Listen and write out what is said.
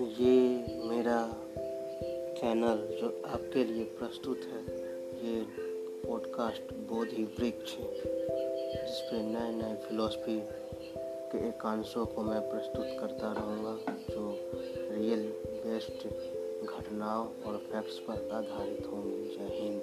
ये मेरा चैनल जो आपके लिए प्रस्तुत है, ये पॉडकास्ट बोधि वृक्ष जिस पर नए नए फिलोसफी के एकांशों को मैं प्रस्तुत करता रहूँगा, जो रियल बेस्ट घटनाओं और फैक्ट्स पर आधारित होंगे। जय हिंद।